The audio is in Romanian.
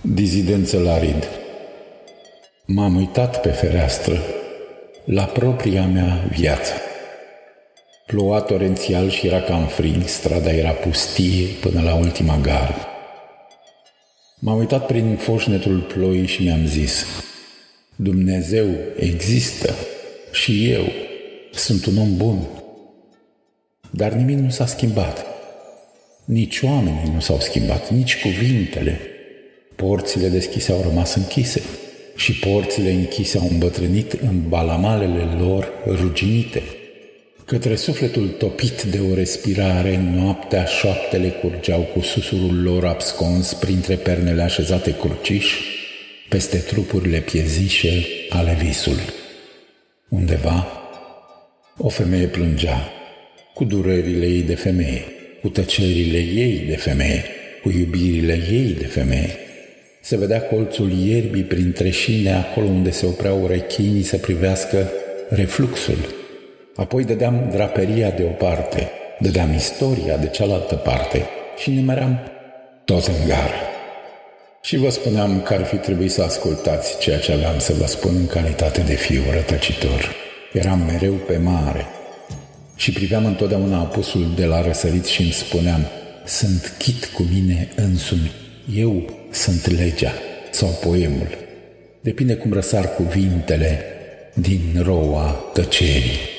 Dizidență la rid. M-am uitat pe fereastră la propria mea viață. Ploua torențial și era cam frig, strada era pustie până la ultima gară. M-am uitat prin foșnetul ploii și mi-am zis, Dumnezeu există și eu sunt un om bun. Dar nimic nu s-a schimbat. Nici oamenii nu s-au schimbat, nici cuvintele. Porțile deschise au rămas închise și porțile închise au îmbătrânit în balamalele lor ruginite. Către sufletul topit de o respirare, noaptea șoaptele curgeau cu susurul lor abscons printre pernele așezate cruciș, peste trupurile piezișe ale visului. Undeva, o femeie plângea, cu durerile ei de femeie, cu tăcerile ei de femeie, cu iubirile ei de femeie. Se vedea colțul ierbii printre șine, acolo unde se opreau rechinii să privească refluxul. Apoi dădeam draperia de o parte, dădeam istoria de cealaltă parte și ne meream toți în gară. Și vă spuneam că ar fi trebuit să ascultați ceea ce aveam să vă spun în calitate de fiu rătăcitor. Eram mereu pe mare și priveam întotdeauna apusul de la răsărit și îmi spuneam, sunt chit cu mine însumi, eu sunt legea sau poemul. Depinde cum răsar cuvintele din roa tăcerii.